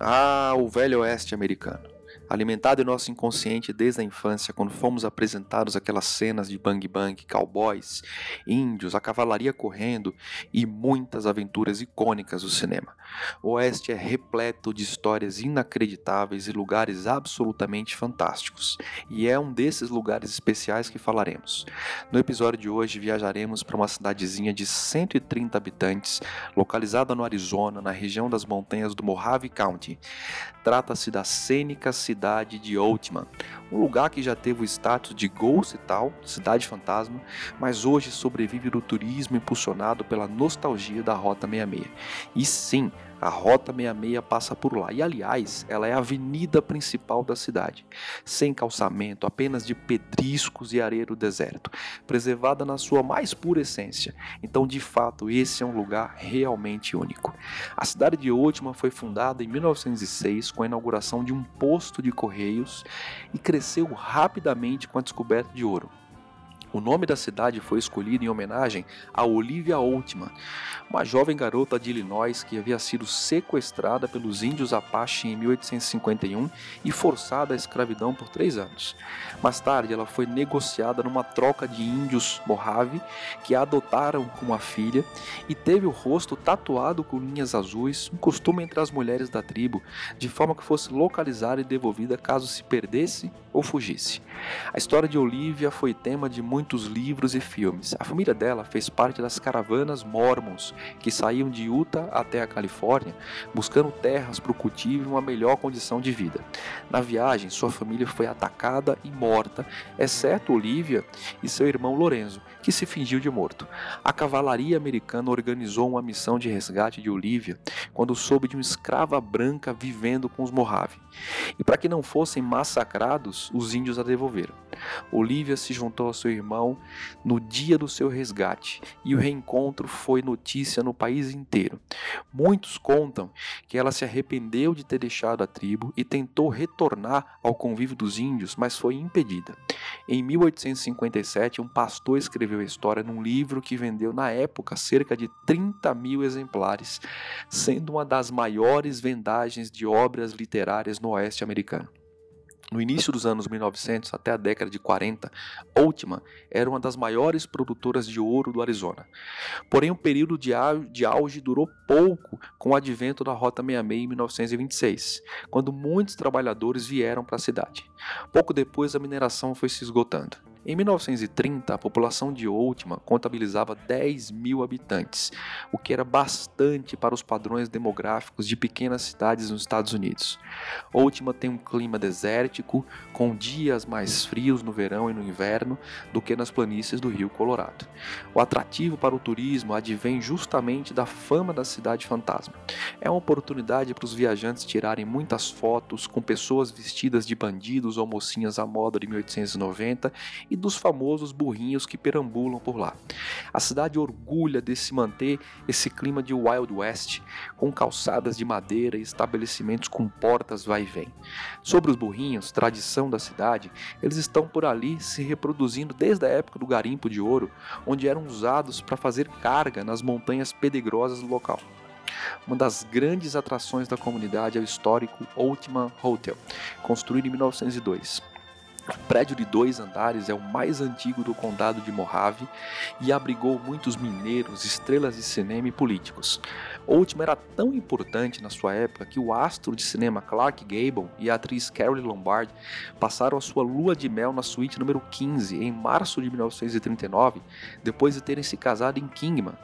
Ah, o velho oeste americano alimentado em nosso inconsciente desde a infância, quando fomos apresentados aquelas cenas de bang bang, cowboys, índios, a cavalaria correndo e muitas aventuras icônicas do cinema. O Oeste é repleto de histórias inacreditáveis e lugares absolutamente fantásticos, e é um desses lugares especiais que falaremos. No episódio de hoje viajaremos para uma cidadezinha de 130 habitantes, localizada no Arizona, na região das montanhas do Mojave County. Trata-se da cênica cidade de Oatman, um lugar que já teve o status de Ghost Town, cidade fantasma, mas hoje sobrevive do turismo impulsionado pela nostalgia da Rota 66. E sim, a Rota 66 passa por lá. E aliás, ela é a avenida principal da cidade, sem calçamento, apenas de pedriscos e areia do deserto, preservada na sua mais pura essência. Então, de fato, esse é um lugar realmente único. A cidade de Última foi fundada em 1906 com a inauguração de um posto de correios e cresceu rapidamente com a descoberta de ouro. O nome da cidade foi escolhido em homenagem a Olivia Altman, uma jovem garota de Illinois que havia sido sequestrada pelos índios Apache em 1851 e forçada à escravidão por três anos. Mais tarde, ela foi negociada numa troca de índios Mojave que a adotaram como a filha e teve o rosto tatuado com linhas azuis, um costume entre as mulheres da tribo, de forma que fosse localizada e devolvida caso se perdesse ou fugisse. A história de Olivia foi tema de muitos livros e filmes. A família dela fez parte das caravanas Mormons, que saíam de Utah até a Califórnia, buscando terras para o cultivo e uma melhor condição de vida. Na viagem, sua família foi atacada e morta, exceto Olivia e seu irmão Lorenzo, que se fingiu de morto. A cavalaria americana organizou uma missão de resgate de Olivia quando soube de uma escrava branca vivendo com os Mojave. E para que não fossem massacrados, os índios a devolveram. Olivia se juntou ao seu irmão no dia do seu resgate e o reencontro foi notícia no país inteiro. Muitos contam que ela se arrependeu de ter deixado a tribo e tentou retornar ao convívio dos índios, mas foi impedida. Em 1857, um pastor escreveu a história num livro que vendeu na época cerca de 30 mil exemplares, sendo uma das maiores vendagens de obras literárias no oeste americano. No início dos anos 1900 até a década de 40, Ultima era uma das maiores produtoras de ouro do Arizona. Porém, o período de auge durou pouco com o advento da Rota 66 em 1926, quando muitos trabalhadores vieram para a cidade. Pouco depois, a mineração foi se esgotando. Em 1930, a população de Ultima contabilizava 10 mil habitantes, o que era bastante para os padrões demográficos de pequenas cidades nos Estados Unidos. Ultima tem um clima desértico, com dias mais frios no verão e no inverno do que nas planícies do Rio Colorado. O atrativo para o turismo advém justamente da fama da cidade fantasma. É uma oportunidade para os viajantes tirarem muitas fotos com pessoas vestidas de bandidos ou mocinhas à moda de 1890 e dos famosos burrinhos que perambulam por lá. A cidade orgulha de se manter esse clima de Wild West, com calçadas de madeira e estabelecimentos com portas vai e vem. Sobre os burrinhos, tradição da cidade, eles estão por ali se reproduzindo desde a época do garimpo de ouro, onde eram usados para fazer carga nas montanhas pedregosas do local. Uma das grandes atrações da comunidade é o histórico Ultima Hotel, construído em 1902. O prédio de dois andares é o mais antigo do condado de Mojave e abrigou muitos mineiros, estrelas de cinema e políticos. O último era tão importante na sua época que o astro de cinema Clark Gable e a atriz Carole Lombard passaram a sua lua de mel na suíte número 15 em março de 1939, depois de terem se casado em Kingman.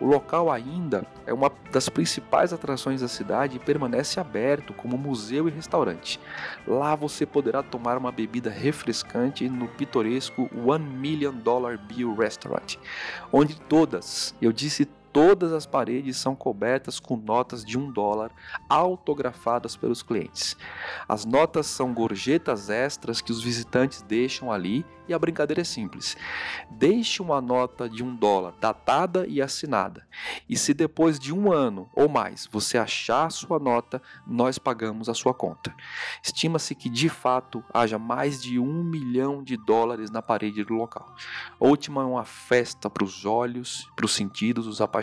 O local ainda é uma das principais atrações da cidade e permanece aberto como museu e restaurante. Lá você poderá tomar uma bebida refrescante no pitoresco One Million Dollar Bill Restaurant, onde todas, eu disse todas as paredes são cobertas com notas de um dólar autografadas pelos clientes. As notas são gorjetas extras que os visitantes deixam ali E a brincadeira é simples. Deixe uma nota de um dólar datada e assinada. E se depois de um ano ou mais você achar a sua nota, nós pagamos a sua conta. Estima-se que de fato haja mais de um milhão de dólares na parede do local. Última é uma festa para os olhos, para os sentidos dos apaixonados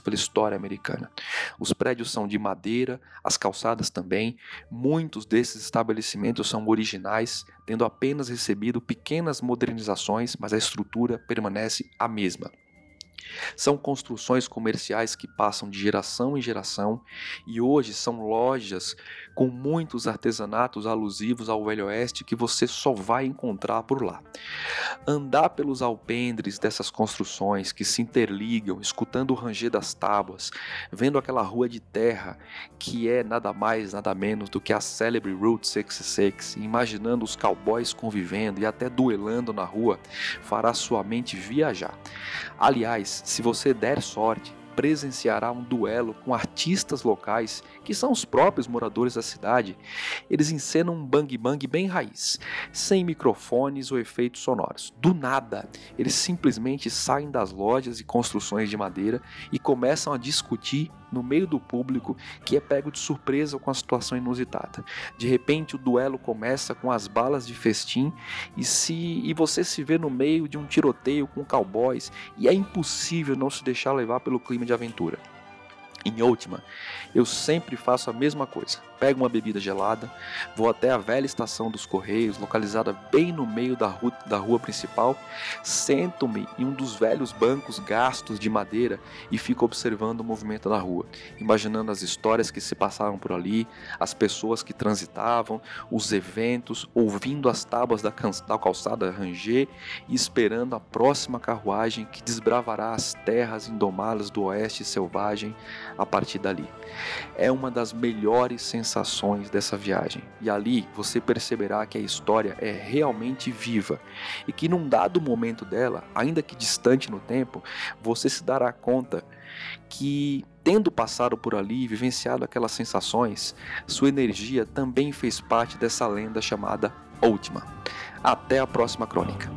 pela história americana. Os prédios são de madeira, as calçadas também. Muitos desses estabelecimentos são originais, tendo apenas recebido pequenas modernizações, mas a estrutura permanece a mesma. São construções comerciais que passam de geração em geração e hoje são lojas com muitos artesanatos alusivos ao Velho Oeste que você só vai encontrar por lá. Andar pelos alpendres dessas construções que se interligam, escutando o ranger das tábuas, vendo aquela rua de terra que é nada mais, nada menos do que a célebre Route 66, imaginando os cowboys convivendo e até duelando na rua, fará sua mente viajar. Aliás, se você der sorte, presenciará um duelo com artistas locais, que são os próprios moradores da cidade. Eles encenam um bang bang bem raiz, sem microfones ou efeitos sonoros. Do nada, eles simplesmente saem das lojas e construções de madeira e começam a discutir no meio do público que é pego de surpresa com a situação inusitada. De repente o duelo começa com as balas de festim e se e você se vê no meio de um tiroteio com cowboys e é impossível não se deixar levar pelo clima de aventura. Em última, eu sempre faço a mesma coisa. Pego uma bebida gelada, vou até a velha estação dos Correios, localizada bem no meio da rua, da rua principal, sento-me em um dos velhos bancos gastos de madeira e fico observando o movimento da rua, imaginando as histórias que se passaram por ali, as pessoas que transitavam, os eventos, ouvindo as tábuas da, da calçada ranger e esperando a próxima carruagem que desbravará as terras indomadas do oeste selvagem a partir dali. É uma das melhores sensações dessa viagem, e ali você perceberá que a história é realmente viva e que num dado momento dela, ainda que distante no tempo, você se dará conta que tendo passado por ali vivenciado aquelas sensações, sua energia também fez parte dessa lenda chamada Última. Até a próxima crônica.